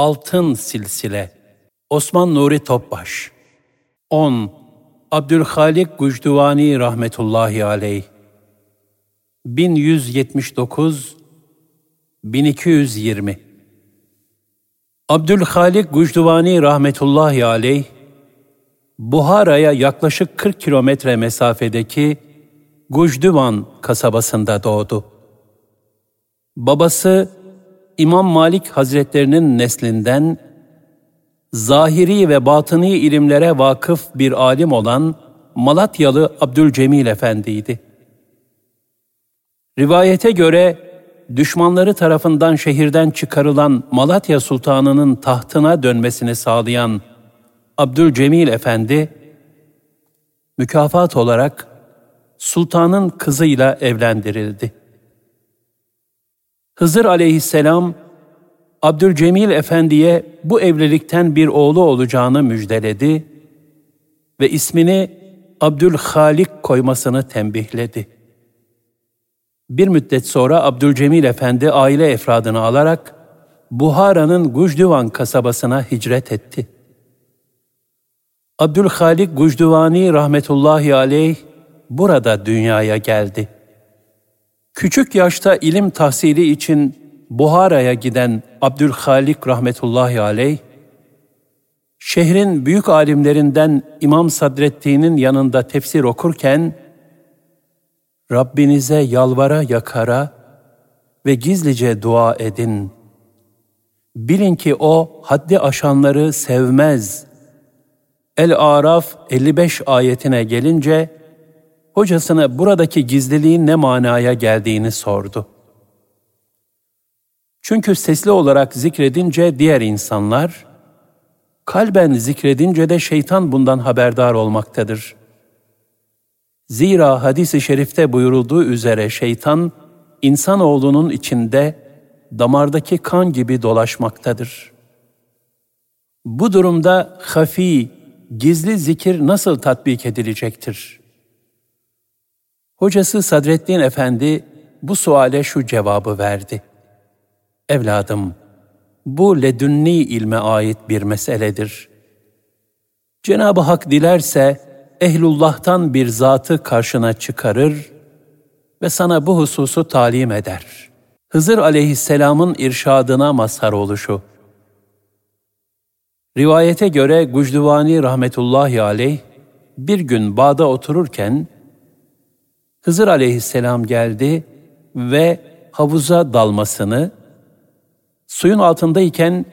Altın Silsile Osman Nuri Topbaş 10. Abdülhalik Gucduvani Rahmetullahi Aleyh 1179 1220 Abdülhalik Gucduvani Rahmetullahi Aleyh Buhara'ya yaklaşık 40 kilometre mesafedeki Gucduvan kasabasında doğdu. Babası İmam Malik Hazretlerinin neslinden zahiri ve batıni ilimlere vakıf bir alim olan Malatyalı Abdülcemil Efendi'ydi. Rivayete göre düşmanları tarafından şehirden çıkarılan Malatya Sultanı'nın tahtına dönmesini sağlayan Abdülcemil Efendi, mükafat olarak sultanın kızıyla evlendirildi. Hızır aleyhisselam, Abdülcemil Efendi'ye bu evlilikten bir oğlu olacağını müjdeledi ve ismini Abdülhalik koymasını tembihledi. Bir müddet sonra Abdülcemil Efendi aile efradını alarak Buhara'nın Gucduvan kasabasına hicret etti. Abdülhalik Gucduvani rahmetullahi aleyh burada dünyaya geldi. Küçük yaşta ilim tahsili için Buhara'ya giden Abdülhalik rahmetullahi aleyh, şehrin büyük alimlerinden İmam Sadrettin'in yanında tefsir okurken, Rabbinize yalvara yakara ve gizlice dua edin. Bilin ki O haddi aşanları sevmez. El-Araf 55 ayetine gelince, hocasına buradaki gizliliğin ne manaya geldiğini sordu. Çünkü sesli olarak zikredince diğer insanlar, kalben zikredince de şeytan bundan haberdar olmaktadır. Zira hadis-i şerifte buyurulduğu üzere şeytan, insanoğlunun içinde damardaki kan gibi dolaşmaktadır. Bu durumda hafi, gizli zikir nasıl tatbik edilecektir? Hocası Sadreddin Efendi bu suale şu cevabı verdi. Evladım, bu ledünni ilme ait bir meseledir. Cenab-ı Hak dilerse ehlullah'tan bir zatı karşına çıkarır ve sana bu hususu talim eder. Hızır aleyhisselamın irşadına mazhar oluşu. Rivayete göre Gucduvani rahmetullahi aleyh bir gün bağda otururken Hızır aleyhisselam geldi ve havuza dalmasını, suyun altındayken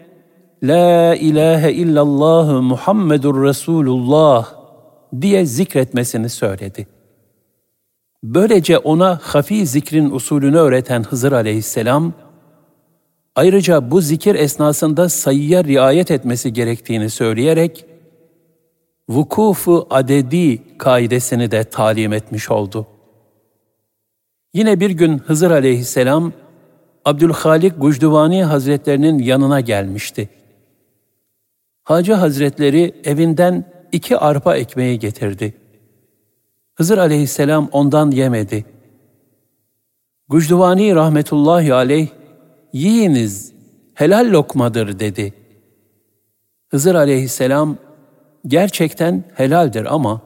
La ilahe illallah Muhammedur Resulullah diye zikretmesini söyledi. Böylece ona hafi zikrin usulünü öğreten Hızır aleyhisselam, ayrıca bu zikir esnasında sayıya riayet etmesi gerektiğini söyleyerek, vukufu adedi kaidesini de talim etmiş oldu.'' Yine bir gün Hızır aleyhisselam Abdülhalik Gucduvani Hazretlerinin yanına gelmişti. Hacı Hazretleri evinden iki arpa ekmeği getirdi. Hızır aleyhisselam ondan yemedi. Gucduvani rahmetullahi aleyh, yiyiniz, helal lokmadır dedi. Hızır aleyhisselam, gerçekten helaldir ama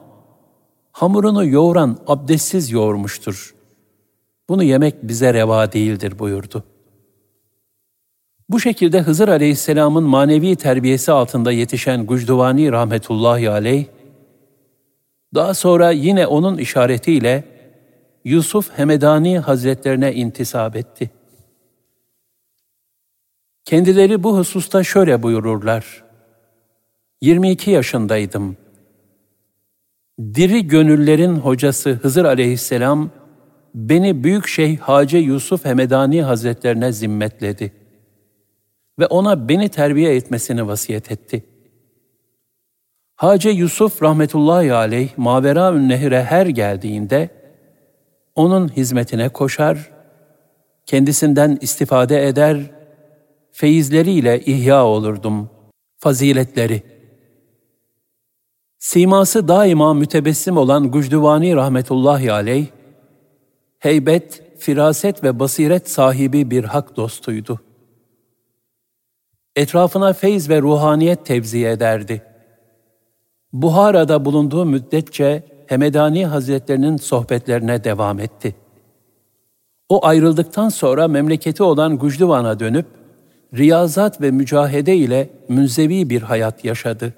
hamurunu yoğuran abdestsiz yoğurmuştur. Bunu yemek bize reva değildir buyurdu. Bu şekilde Hızır Aleyhisselam'ın manevi terbiyesi altında yetişen Gucduvani rahmetullahi aleyh, daha sonra yine onun işaretiyle Yusuf Hemedani Hazretlerine intisap etti. Kendileri bu hususta şöyle buyururlar. 22 yaşındaydım. Diri gönüllerin hocası Hızır aleyhisselam, beni Büyük Şeyh Hacı Yusuf Hemedani Hazretlerine zimmetledi ve ona beni terbiye etmesini vasiyet etti. Hacı Yusuf rahmetullahi aleyh Mavera Nehir'e her geldiğinde onun hizmetine koşar, kendisinden istifade eder, feyizleriyle ihya olurdum, faziletleri. Siması daima mütebessim olan Gucduvani rahmetullahi aleyh, heybet, firaset ve basiret sahibi bir hak dostuydu. Etrafına feyz ve ruhaniyet tevzi ederdi. Buhara'da bulunduğu müddetçe Hemedani Hazretlerinin sohbetlerine devam etti. O ayrıldıktan sonra memleketi olan Gucduvan'a dönüp, riyazat ve mücahede ile münzevi bir hayat yaşadı.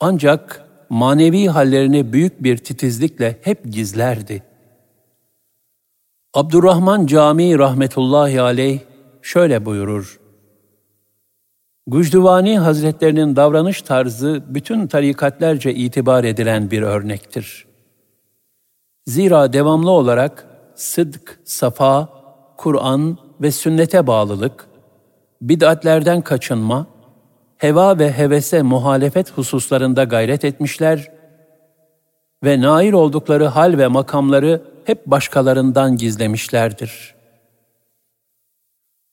Ancak manevi hallerini büyük bir titizlikle hep gizlerdi. Abdurrahman Camii rahmetullahi aleyh şöyle buyurur. Gucduvani Hazretlerinin davranış tarzı bütün tarikatlerce itibar edilen bir örnektir. Zira devamlı olarak sıdk, safa, Kur'an ve sünnete bağlılık, bid'atlerden kaçınma, heva ve hevese muhalefet hususlarında gayret etmişler ve nail oldukları hal ve makamları hep başkalarından gizlemişlerdir.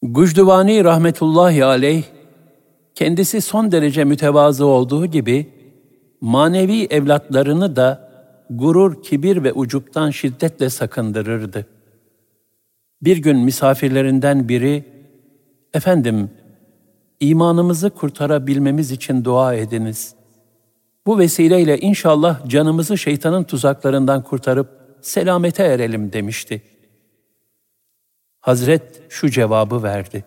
Gucduvani rahmetullahi aleyh, kendisi son derece mütevazı olduğu gibi, manevi evlatlarını da gurur, kibir ve ucuptan şiddetle sakındırırdı. Bir gün misafirlerinden biri, Efendim, imanımızı kurtarabilmemiz için dua ediniz. Bu vesileyle inşallah canımızı şeytanın tuzaklarından kurtarıp selamete erelim demişti. Hazret şu cevabı verdi.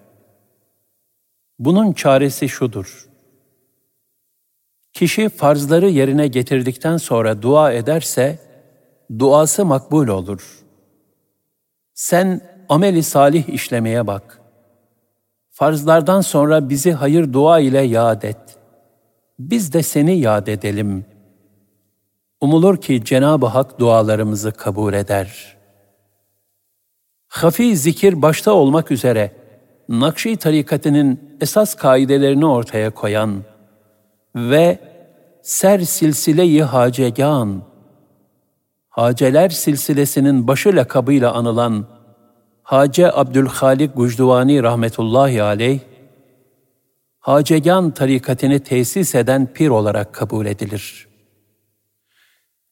Bunun çaresi şudur. Kişi farzları yerine getirdikten sonra dua ederse, duası makbul olur. Sen ameli salih işlemeye bak. Farzlardan sonra bizi hayır dua ile yad et. Biz de seni yad edelim. Umulur ki Cenab-ı Hak dualarımızı kabul eder. Hafi zikir başta olmak üzere Nakşi tarikatının esas kaidelerini ortaya koyan ve ser silsile-i hacegan, Haceler silsilesinin başı lakabıyla anılan Hace Abdülhalik Gucduvani rahmetullahi aleyh, Hacegan tarikatını tesis eden pir olarak kabul edilir.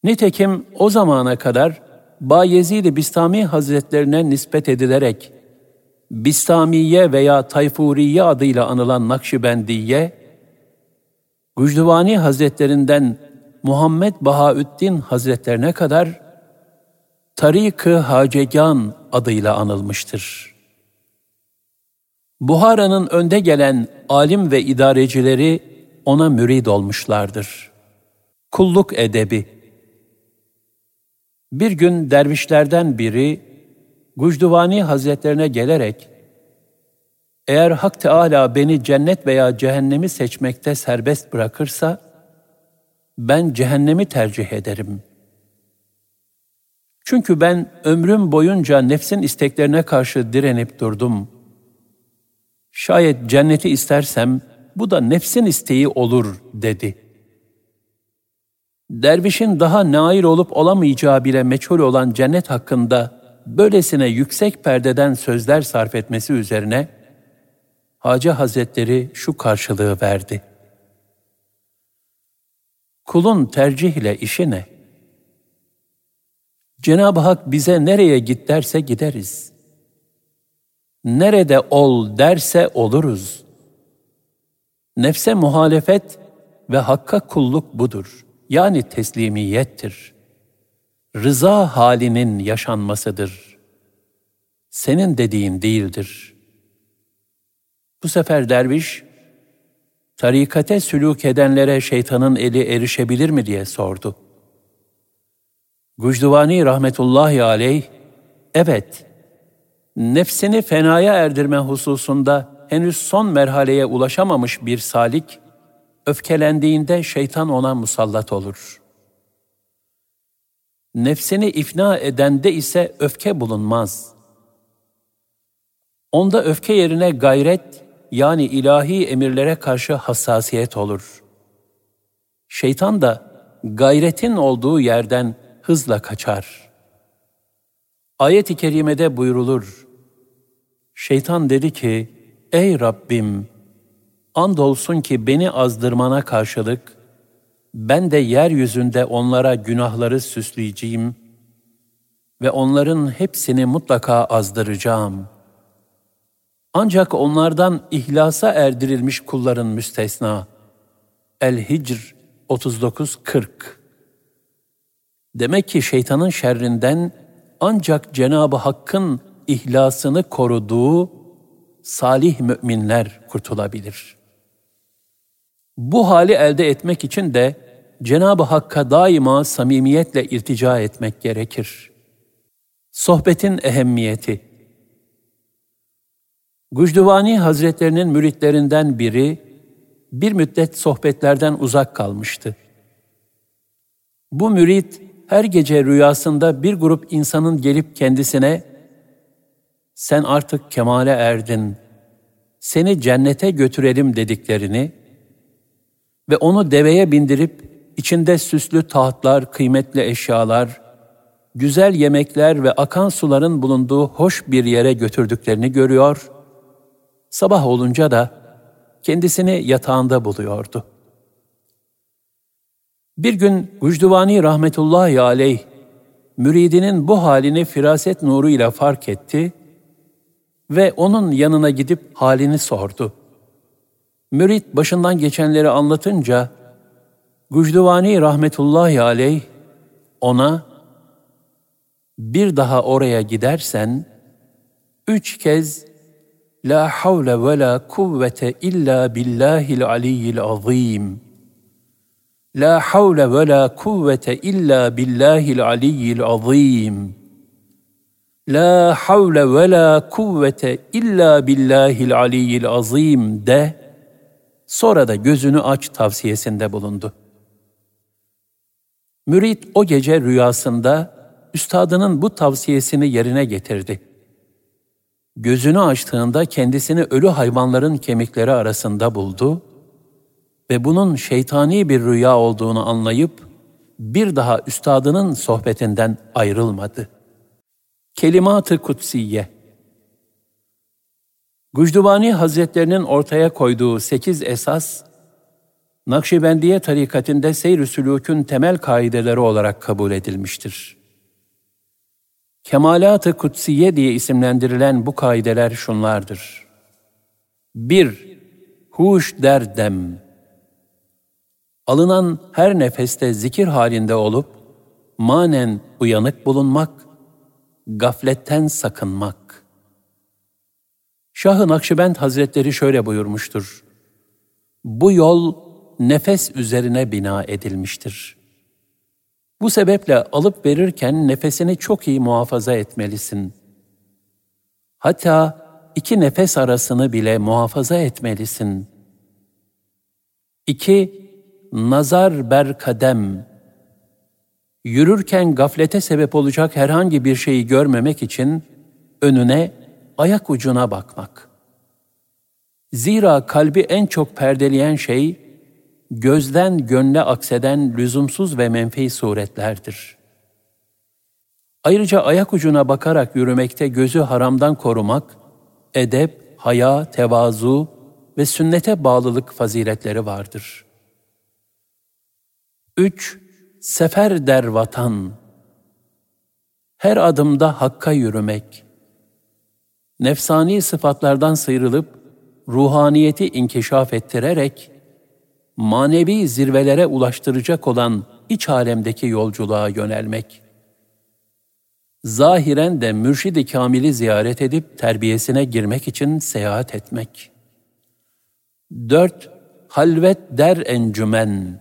Nitekim o zamana kadar Bayezid-i Bistami Hazretlerine nispet edilerek Bistamiye veya Tayfuriye adıyla anılan Nakşibendiye, Gucduvani Hazretlerinden Muhammed Bahaüddin Hazretlerine kadar Tarik-ı Hacegan adıyla anılmıştır. Buhara'nın önde gelen alim ve idarecileri ona mürid olmuşlardır. Kulluk edebi Bir gün dervişlerden biri Gucduvani Hazretlerine gelerek eğer Hak Teala beni cennet veya cehennemi seçmekte serbest bırakırsa ben cehennemi tercih ederim. Çünkü ben ömrüm boyunca nefsin isteklerine karşı direnip durdum. Şayet cenneti istersem bu da nefsin isteği olur dedi. Dervişin daha nail olup olamayacağı bile meçhul olan cennet hakkında böylesine yüksek perdeden sözler sarf etmesi üzerine Hacı Hazretleri şu karşılığı verdi. Kulun tercihle işi ne? Cenab-ı Hak bize nereye git derse gideriz. Nerede ol derse oluruz. Nefse muhalefet ve hakka kulluk budur. Yani teslimiyettir. Rıza halinin yaşanmasıdır. Senin dediğin değildir. Bu sefer derviş, tarikate sülük edenlere şeytanın eli erişebilir mi diye sordu. Gucduvani rahmetullahi aleyh, evet, nefsini fenaya erdirme hususunda henüz son merhaleye ulaşamamış bir salik, öfkelendiğinde şeytan ona musallat olur. Nefsini ifna edende ise öfke bulunmaz. Onda öfke yerine gayret, yani ilahi emirlere karşı hassasiyet olur. Şeytan da gayretin olduğu yerden hızla kaçar. Ayet-i kerimede buyrulur. Şeytan dedi ki, Ey Rabbim! Andolsun ki beni azdırmana karşılık, ben de yeryüzünde onlara günahları süsleyeceğim ve onların hepsini mutlaka azdıracağım. Ancak onlardan ihlasa erdirilmiş kulların müstesna. El-Hicr 39-40 Demek ki şeytanın şerrinden ancak Cenab-ı Hakk'ın ihlasını koruduğu salih müminler kurtulabilir. Bu hali elde etmek için de Cenab-ı Hakk'a daima samimiyetle irtica etmek gerekir. Sohbetin ehemmiyeti Gucduvani Hazretlerinin müritlerinden biri bir müddet sohbetlerden uzak kalmıştı. Bu mürit her gece rüyasında bir grup insanın gelip kendisine sen artık kemale erdin, seni cennete götürelim dediklerini ve onu deveye bindirip içinde süslü tahtlar, kıymetli eşyalar, güzel yemekler ve akan suların bulunduğu hoş bir yere götürdüklerini görüyor, sabah olunca da kendisini yatağında buluyordu. Bir gün Gucduvani rahmetullahi aleyh, müridinin bu halini firaset nuruyla fark etti ve onun yanına gidip halini sordu. Mürit başından geçenleri anlatınca, Gucduvani rahmetullahi aleyh ona, bir daha oraya gidersen, üç kez La havle ve la kuvvete illa billahil aliyyil azim. La havle ve la kuvvete illa billahil aliyyil azim. La havle ve la kuvvete illa billahil aliyyil azim de, sonra da gözünü aç tavsiyesinde bulundu. Mürit o gece rüyasında üstadının bu tavsiyesini yerine getirdi. Gözünü açtığında kendisini ölü hayvanların kemikleri arasında buldu ve bunun şeytani bir rüya olduğunu anlayıp bir daha üstadının sohbetinden ayrılmadı. Kelimat-ı Kutsiye Gucdubani Hazretlerinin ortaya koyduğu sekiz esas, Nakşibendiye tarikatinde seyr-i sülûkün temel kaideleri olarak kabul edilmiştir. Kemalat-ı Kutsiye diye isimlendirilen bu kaideler şunlardır. 1. Huş derdem. Alınan her nefeste zikir halinde olup, manen uyanık bulunmak, gafletten sakınmak. Şah-ı Nakşibend Hazretleri şöyle buyurmuştur. Bu yol nefes üzerine bina edilmiştir. Bu sebeple alıp verirken nefesini çok iyi muhafaza etmelisin. Hatta iki nefes arasını bile muhafaza etmelisin. İki, nazar ber kadem. Yürürken gaflete sebep olacak herhangi bir şeyi görmemek için önüne, ayak ucuna bakmak. Zira kalbi en çok perdeleyen şey, gözden gönle akseden lüzumsuz ve menfi suretlerdir. Ayrıca ayak ucuna bakarak yürümekte gözü haramdan korumak, edep, haya, tevazu ve sünnete bağlılık faziletleri vardır. 3. Sefer der vatan. Her adımda hakka yürümek. Nefsani sıfatlardan sıyrılıp ruhaniyeti inkişaf ettirerek manevi zirvelere ulaştıracak olan iç alemdeki yolculuğa yönelmek. Zahiren de mürşidi kamili ziyaret edip terbiyesine girmek için seyahat etmek. 4. Halvet der encümen.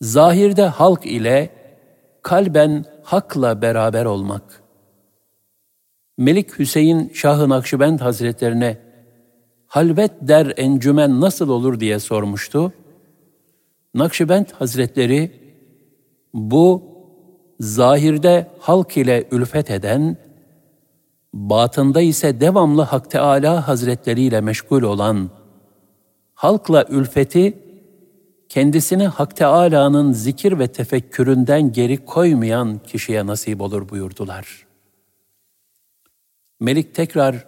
Zahirde halk ile, kalben hakla beraber olmak. Melik Hüseyin Şah-ı Nakşibend Hazretlerine halvet der encümen nasıl olur diye sormuştu. Nakşibend Hazretleri bu zahirde halk ile ülfet eden, batında ise devamlı Hak Teala Hazretleri ile meşgul olan, halkla ülfeti kendisini Hak Teala'nın zikir ve tefekküründen geri koymayan kişiye nasip olur buyurdular. Melik tekrar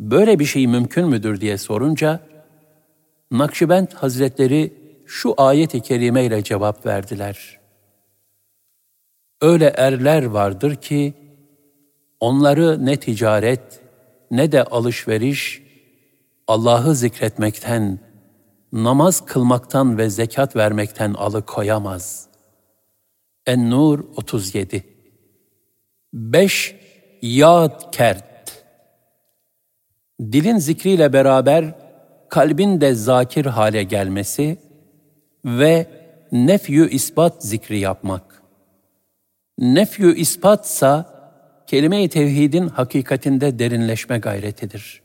böyle bir şey mümkün müdür diye sorunca, Nakşibend Hazretleri şu ayet-i kerime ile cevap verdiler. Öyle erler vardır ki, onları ne ticaret, ne de alışveriş, Allah'ı zikretmekten, namaz kılmaktan ve zekat vermekten alıkoyamaz. En-Nur 37 5. Yad kert Dilin zikriyle beraber kalbin de zakir hale gelmesi ve nefyü ispat zikri yapmak. Nefyü ispatsa kelime-i tevhidin hakikatinde derinleşme gayretidir.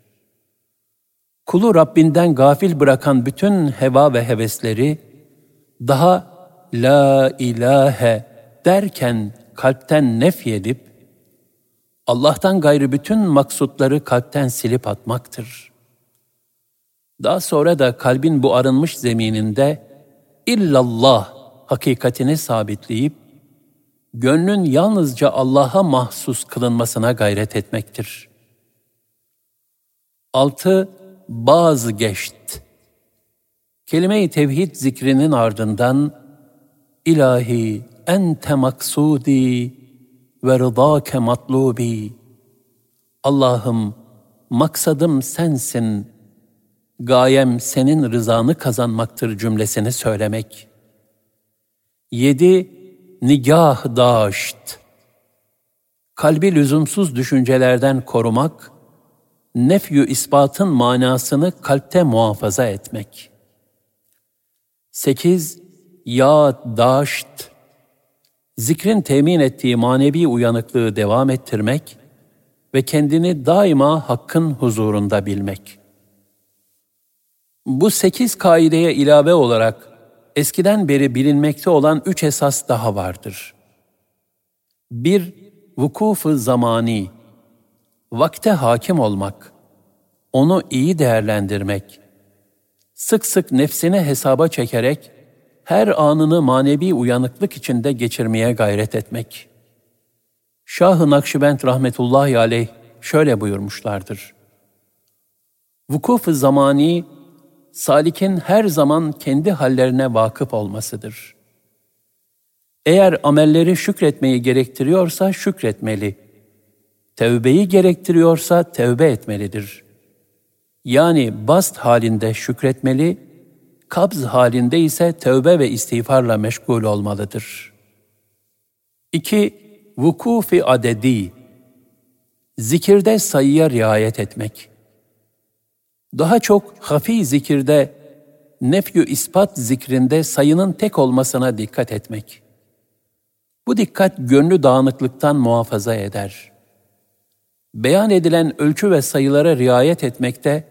Kulu Rabbinden gafil bırakan bütün heva ve hevesleri daha la ilahe derken kalpten nefyedip Allah'tan gayrı bütün maksutları kalpten silip atmaktır. Daha sonra da kalbin bu arınmış zemininde illallah hakikatini sabitleyip gönlün yalnızca Allah'a mahsus kılınmasına gayret etmektir. 6. Bazı geçt. Kelime-i tevhid zikrinin ardından İlahi ente maksudi ve rıdâke matlubi. Allah'ım maksadım sensin, gayem senin rızanı kazanmaktır cümlesini söylemek. 7 nigah daşt. Kalbi lüzumsuz düşüncelerden korumak, nefyü ispatın manasını kalpte muhafaza etmek. 8. Yad daşt. Zikrin temin ettiği manevi uyanıklığı devam ettirmek ve kendini daima Hakk'ın huzurunda bilmek. Bu sekiz kaideye ilave olarak eskiden beri bilinmekte olan üç esas daha vardır. Bir, vukufu zamani, vakte hakim olmak, onu iyi değerlendirmek, sık sık nefsini hesaba çekerek her anını manevi uyanıklık içinde geçirmeye gayret etmek. Şah-ı Nakşibend rahmetullahi aleyh şöyle buyurmuşlardır. Vukuf-ı zamani salikin her zaman kendi hallerine vakıf olmasıdır. Eğer amelleri şükretmeyi gerektiriyorsa şükretmeli. Tevbeyi gerektiriyorsa tevbe etmelidir. Yani bast halinde şükretmeli, kabz halinde ise tevbe ve istiğfarla meşgul olmalıdır. 2. Vukufi adedi Zikirde sayıya riayet etmek. Daha çok hafi zikirde, nefyü ispat zikrinde sayının tek olmasına dikkat etmek. Bu dikkat gönlü dağınıklıktan muhafaza eder. Beyan edilen ölçü ve sayılara riayet etmekte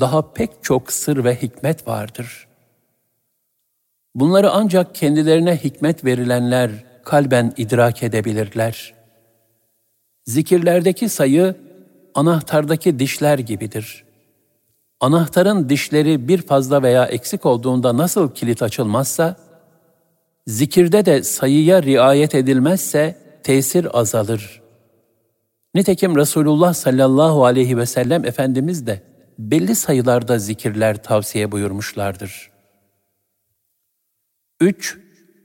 daha pek çok sır ve hikmet vardır. Bunları ancak kendilerine hikmet verilenler kalben idrak edebilirler. Zikirlerdeki sayı anahtardaki dişler gibidir.'' Anahtarın dişleri bir fazla veya eksik olduğunda nasıl kilit açılmazsa, zikirde de sayıya riayet edilmezse tesir azalır. Nitekim Resulullah sallallahu aleyhi ve sellem Efendimiz de belli sayılarda zikirler tavsiye buyurmuşlardır. 3.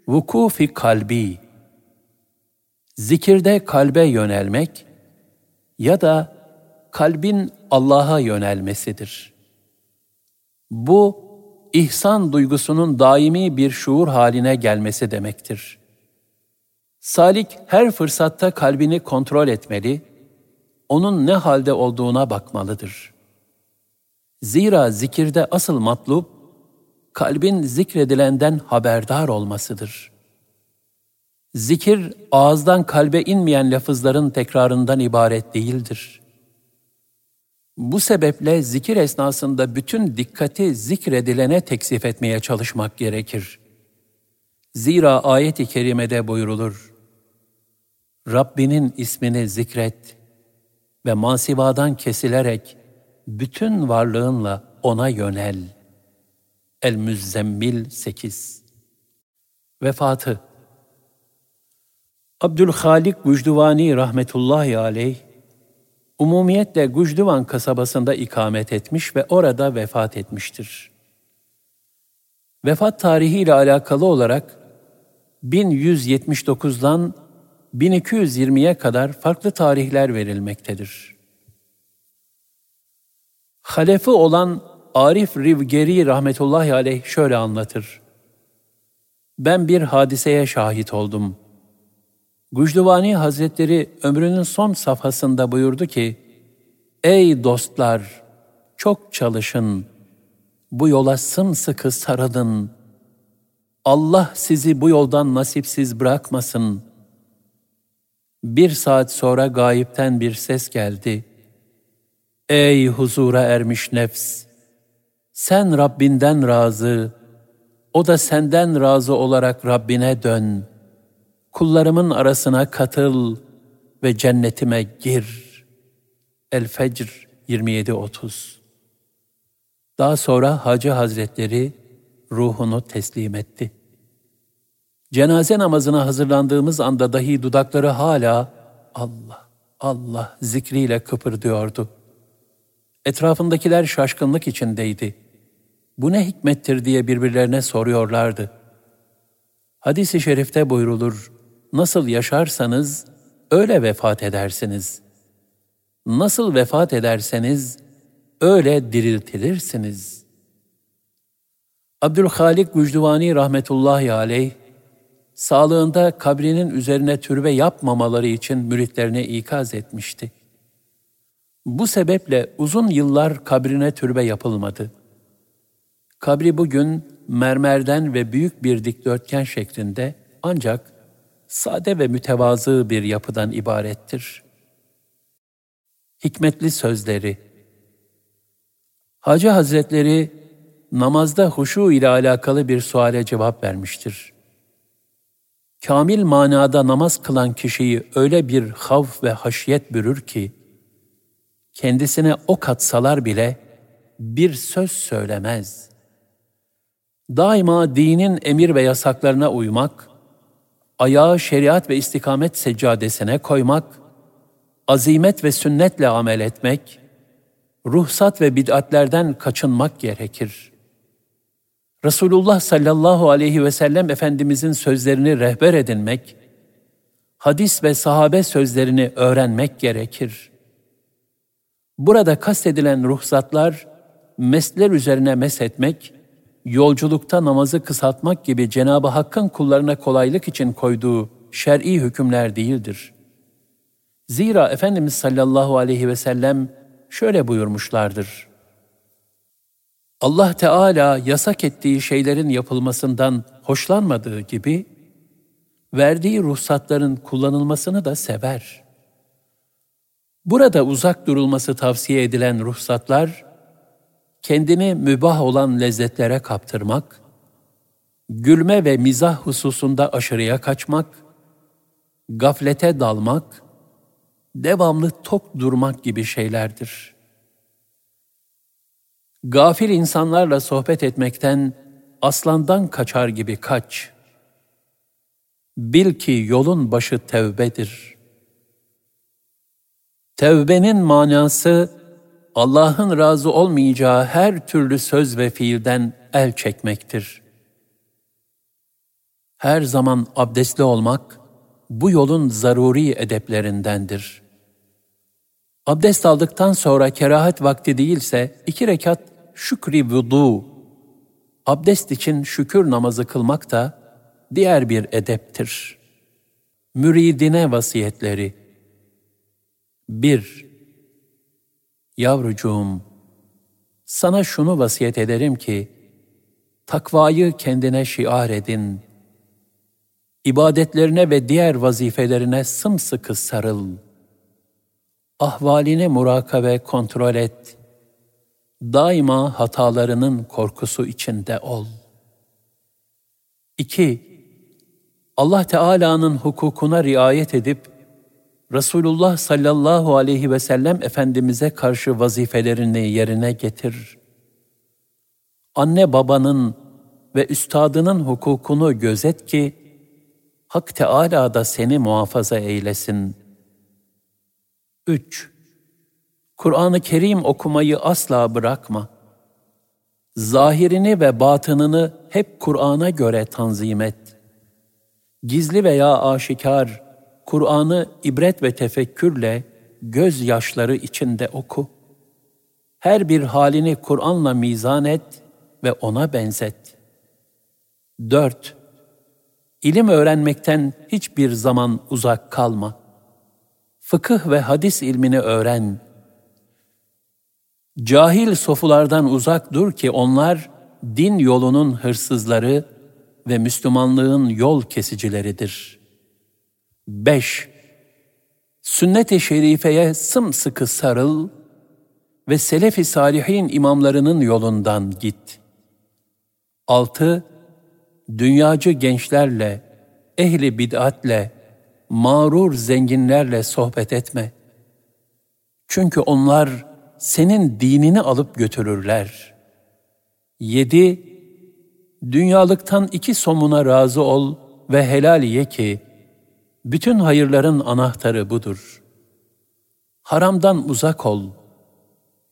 Vukufi kalbi Zikirde kalbe yönelmek ya da kalbin Allah'a yönelmesidir.'' Bu, ihsan duygusunun daimi bir şuur haline gelmesi demektir. Salik her fırsatta kalbini kontrol etmeli, onun ne halde olduğuna bakmalıdır. Zira zikirde asıl matlub, kalbin zikredilenden haberdar olmasıdır. Zikir, ağızdan kalbe inmeyen lafızların tekrarından ibaret değildir. Bu sebeple zikir esnasında bütün dikkati zikredilene teksif etmeye çalışmak gerekir. Zira ayet-i kerimede buyurulur. Rabbinin ismini zikret ve masivadan kesilerek bütün varlığınla ona yönel. El-Müzzemmil 8 Vefatı Abdülhalik Gücdüvani rahmetullahi aleyh umumiyetle Gucduvan kasabasında ikamet etmiş ve orada vefat etmiştir. Vefat tarihi ile alakalı olarak 1179'dan 1220'ye kadar farklı tarihler verilmektedir. Halefi olan Arif Rivgeri rahmetullahi aleyh şöyle anlatır. Ben bir hadiseye şahit oldum. Gucduvani Hazretleri ömrünün son safhasında buyurdu ki, Ey dostlar! Çok çalışın. Bu yola sımsıkı sarılın. Allah sizi bu yoldan nasipsiz bırakmasın. Bir saat sonra gayipten bir ses geldi. Ey huzura ermiş nefs! Sen Rabbinden razı, o da senden razı olarak Rabbine dön. Kullarımın arasına katıl ve cennetime gir. El-Fecr 27.30 Daha sonra Hacı Hazretleri ruhunu teslim etti. Cenaze namazına hazırlandığımız anda dahi dudakları hala Allah, Allah zikriyle kıpırdıyordu. Etrafındakiler şaşkınlık içindeydi. Bu ne hikmettir diye birbirlerine soruyorlardı. Hadis-i şerifte buyrulur, nasıl yaşarsanız öyle vefat edersiniz. Nasıl vefat ederseniz öyle diriltilirsiniz. Abdülhalik Gücduvani rahmetullahi aleyh, sağlığında kabrinin üzerine türbe yapmamaları için müritlerine ikaz etmişti. Bu sebeple uzun yıllar kabrine türbe yapılmadı. Kabri bugün mermerden ve büyük bir dikdörtgen şeklinde ancak sade ve mütevazı bir yapıdan ibarettir. Hikmetli sözleri Hacı Hazretleri namazda huşu ile alakalı bir suale cevap vermiştir. Kamil manada namaz kılan kişiyi öyle bir havf ve haşiyet bürür ki, kendisine ok atsalar bile bir söz söylemez. Daima dinin emir ve yasaklarına uymak, ayağı şeriat ve istikamet seccadesine koymak, azimet ve sünnetle amel etmek, ruhsat ve bid'atlerden kaçınmak gerekir. Resulullah sallallahu aleyhi ve sellem Efendimizin sözlerini rehber edinmek, hadis ve sahabe sözlerini öğrenmek gerekir. Burada kastedilen ruhsatlar, mesler üzerine meshetmek, yolculukta namazı kısaltmak gibi Cenab-ı Hakk'ın kullarına kolaylık için koyduğu şer'i hükümler değildir. Zira Efendimiz sallallahu aleyhi ve sellem şöyle buyurmuşlardır. Allah Teala yasak ettiği şeylerin yapılmasından hoşlanmadığı gibi, verdiği ruhsatların kullanılmasını da sever. Burada uzak durulması tavsiye edilen ruhsatlar, kendini mübah olan lezzetlere kaptırmak, gülme ve mizah hususunda aşırıya kaçmak, gaflete dalmak, devamlı tok durmak gibi şeylerdir. Gafil insanlarla sohbet etmekten aslandan kaçar gibi kaç. Bil ki yolun başı tevbedir. Tevbenin manası Allah'ın razı olmayacağı her türlü söz ve fiilden el çekmektir. Her zaman abdestli olmak bu yolun zaruri edeplerindendir. Abdest aldıktan sonra kerahat vakti değilse iki rekat şükri vudu, abdest için şükür namazı kılmak da diğer bir edeptir. Müridine vasiyetleri 1. Yavrucuğum, sana şunu vasiyet ederim ki, takvayı kendine şiar edin. İbadetlerine ve diğer vazifelerine sımsıkı sarıl. Ahvalini murakabe kontrol et. Daima hatalarının korkusu içinde ol. 2. Allah Teala'nın hukukuna riayet edip Resulullah sallallahu aleyhi ve sellem Efendimiz'e karşı vazifelerini yerine getir. Anne babanın ve üstadının hukukunu gözet ki, Hak Teâlâ da seni muhafaza eylesin. 3. Kur'an-ı Kerim okumayı asla bırakma. Zahirini ve batınını hep Kur'an'a göre tanzim et. Gizli veya aşikar, Kur'an'ı ibret ve tefekkürle gözyaşları içinde oku. Her bir halini Kur'an'la mizan et ve ona benzet. 4. İlim öğrenmekten hiçbir zaman uzak kalma. Fıkıh ve hadis ilmini öğren. Cahil sofulardan uzak dur ki onlar din yolunun hırsızları ve Müslümanlığın yol kesicileridir. 5. Sünnet-i şerifeye sımsıkı sarıl ve selef-i salihin imamlarının yolundan git. 6. Dünyacı gençlerle, ehli bid'atle, mağrur zenginlerle sohbet etme. Çünkü onlar senin dinini alıp götürürler. 7. Dünyalıktan iki somuna razı ol ve helal ye ki, bütün hayırların anahtarı budur. Haramdan uzak ol,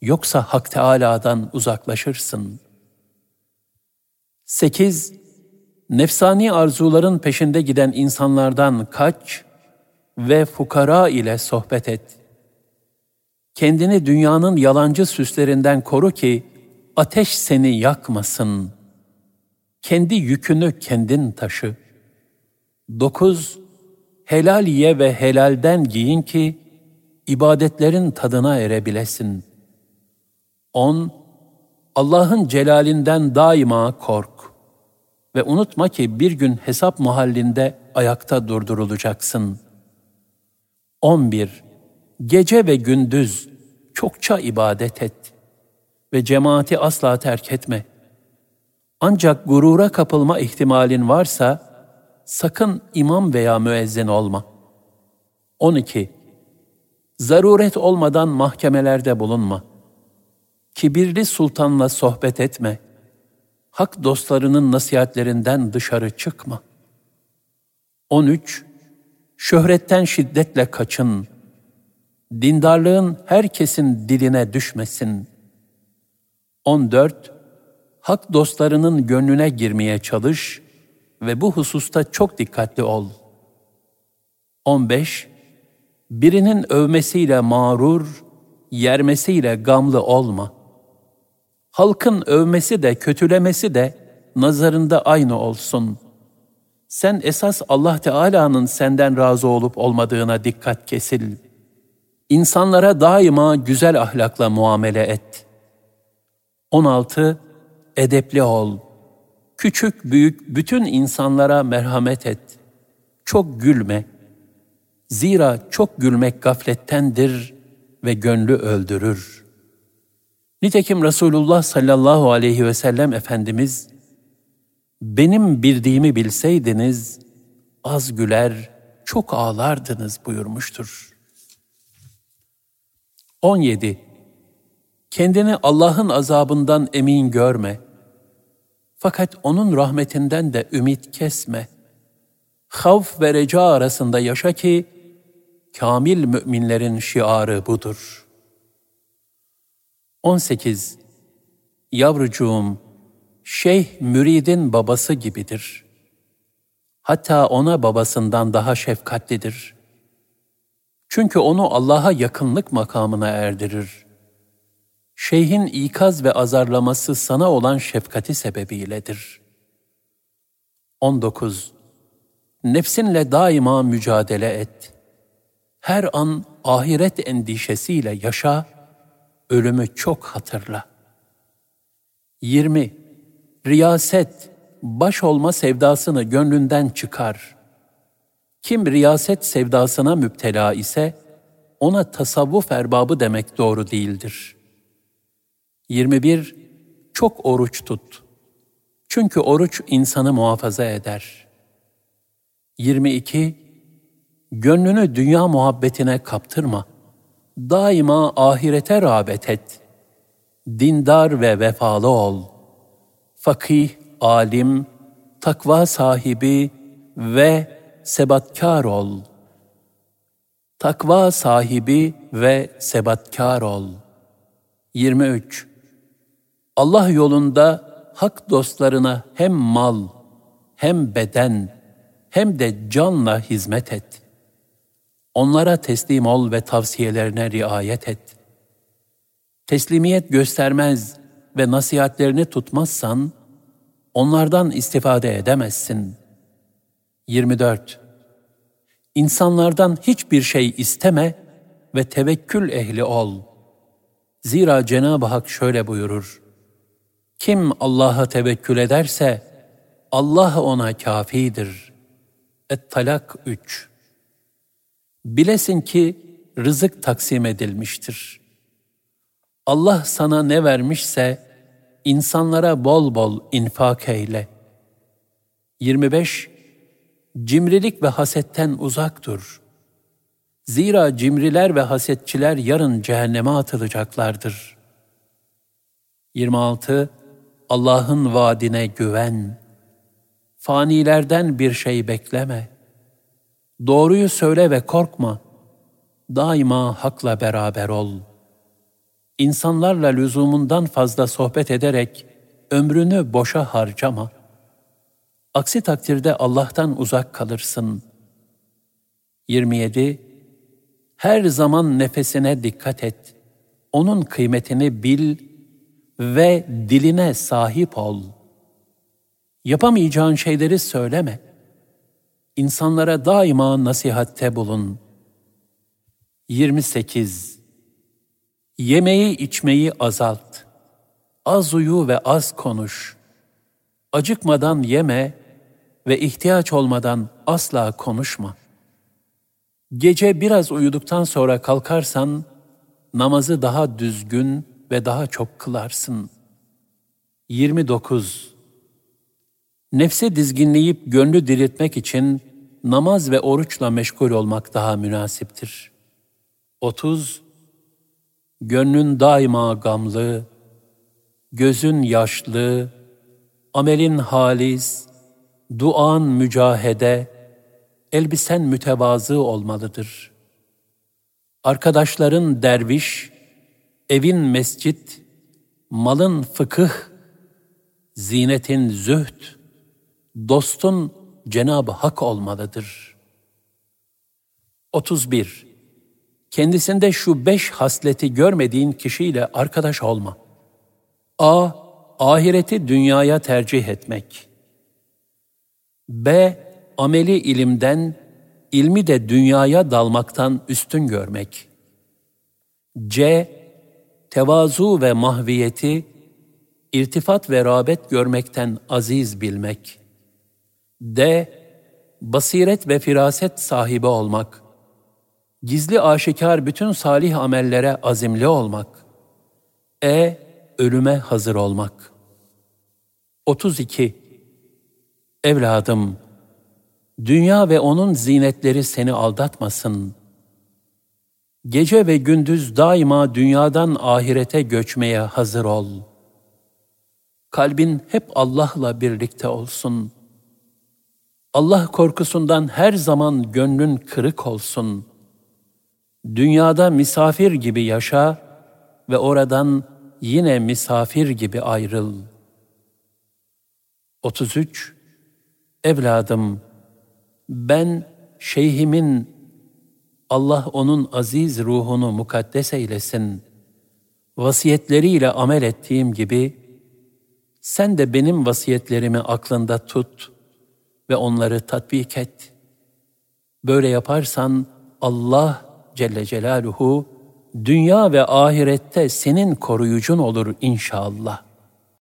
yoksa Hak Teâlâ'dan uzaklaşırsın. 8. Nefsani arzuların peşinde giden insanlardan kaç ve fukara ile sohbet et. Kendini dünyanın yalancı süslerinden koru ki ateş seni yakmasın.'' kendi yükünü kendin taşı. 9. Helal ye ve helalden giyin ki ibadetlerin tadına erebilesin. 10. Allah'ın celalinden daima kork ve unutma ki bir gün hesap mahallinde ayakta durdurulacaksın. 11. Gece ve gündüz çokça ibadet et ve cemaati asla terk etme. Ancak gurura kapılma ihtimalin varsa sakın imam veya müezzin olma. 12. Zaruret olmadan mahkemelerde bulunma. Kibirli sultanla sohbet etme. Hak dostlarının nasihatlerinden dışarı çıkma. 13. Şöhretten şiddetle kaçın. Dindarlığın herkesin diline düşmesin. 14 hak dostlarının gönlüne girmeye çalış ve bu hususta çok dikkatli ol. 15. Birinin övmesiyle mağrur, yermesiyle gamlı olma. Halkın övmesi de kötülemesi de nazarında aynı olsun. Sen esas Allah Teala'nın senden razı olup olmadığına dikkat kesil. İnsanlara daima güzel ahlakla muamele et. 16 edepli ol. Küçük büyük bütün insanlara merhamet et. Çok gülme. Zira çok gülmek gaflettendir ve gönlü öldürür. Nitekim Resulullah sallallahu aleyhi ve sellem Efendimiz, benim bildiğimi bilseydiniz, az güler, çok ağlardınız buyurmuştur. 17. Kendini Allah'ın azabından emin görme. Fakat onun rahmetinden de ümit kesme. Havf ve reca arasında yaşa ki, kamil müminlerin şiarı budur. 18. Yavrucuğum, şeyh müridin babası gibidir. Hatta ona babasından daha şefkatlidir. Çünkü onu Allah'a yakınlık makamına erdirir şeyhin ikaz ve azarlaması sana olan şefkati sebebiyledir. 19. Nefsinle daima mücadele et. Her an ahiret endişesiyle yaşa, ölümü çok hatırla. 20. Riyaset, baş olma sevdasını gönlünden çıkar. Kim riyaset sevdasına müptela ise, ona tasavvuf erbabı demek doğru değildir.'' 21. Çok oruç tut. Çünkü oruç insanı muhafaza eder. 22. Gönlünü dünya muhabbetine kaptırma. Daima ahirete rağbet et. Dindar ve vefalı ol. Fakih, alim, takva sahibi ve sebatkar ol. Takva sahibi ve sebatkar ol. 23. Allah yolunda hak dostlarına hem mal, hem beden, hem de canla hizmet et. Onlara teslim ol ve tavsiyelerine riayet et. teslimiyet göstermez ve nasihatlerini tutmazsan, onlardan istifade edemezsin. 24. İnsanlardan hiçbir şey isteme ve tevekkül ehli ol. Zira Cenab-ı Hak şöyle buyurur. Kim Allah'a tevekkül ederse, Allah ona kafidir. Et-Talak 3 Bilesin ki rızık taksim edilmiştir. Allah sana ne vermişse, insanlara bol bol infak eyle. 25. Cimrilik ve hasetten uzak dur. Zira cimriler ve hasetçiler yarın cehenneme atılacaklardır. 26. Allah'ın vaadine güven. Fanilerden bir şey bekleme. Doğruyu söyle ve korkma. Daima hakla beraber ol. İnsanlarla lüzumundan fazla sohbet ederek ömrünü boşa harcama. Aksi takdirde Allah'tan uzak kalırsın. 27. Her zaman nefesine dikkat et. Onun kıymetini bil ve diline sahip ol. Yapamayacağın şeyleri söyleme. İnsanlara daima nasihatte bulun. 28. Yemeği içmeyi azalt. Az uyu ve az konuş. Acıkmadan yeme ve ihtiyaç olmadan asla konuşma. Gece biraz uyuduktan sonra kalkarsan namazı daha düzgün ve daha çok kılarsın. 29. Nefse dizginleyip gönlü diriltmek için namaz ve oruçla meşgul olmak daha münasiptir. 30. Gönlün daima gamlı, gözün yaşlı, amelin halis, duan mücahede, elbisen mütevazı olmalıdır. Arkadaşların derviş, evin mescit, malın fıkıh, zinetin zühd, dostun Cenab-ı Hak olmalıdır. 31. Kendisinde şu beş hasleti görmediğin kişiyle arkadaş olma. A. Ahireti dünyaya tercih etmek. B. Ameli ilimden, ilmi de dünyaya dalmaktan üstün görmek. C. Tevazu ve mahviyeti, irtifat ve rağbet görmekten aziz bilmek. D. Basiret ve firaset sahibi olmak. Gizli aşikar bütün salih amellere azimli olmak. E. Ölüme hazır olmak. 32. Evladım, dünya ve onun zinetleri seni aldatmasın. Gece ve gündüz daima dünyadan ahirete göçmeye hazır ol. Kalbin hep Allah'la birlikte olsun.'' Allah korkusundan her zaman gönlün kırık olsun. Dünyada misafir gibi yaşa ve oradan yine misafir gibi ayrıl. 33 Evladım, ben şeyhimin Allah onun aziz ruhunu mukaddes eylesin. Vasiyetleriyle amel ettiğim gibi sen de benim vasiyetlerimi aklında tut ve onları tatbik et. Böyle yaparsan Allah Celle Celaluhu dünya ve ahirette senin koruyucun olur inşallah.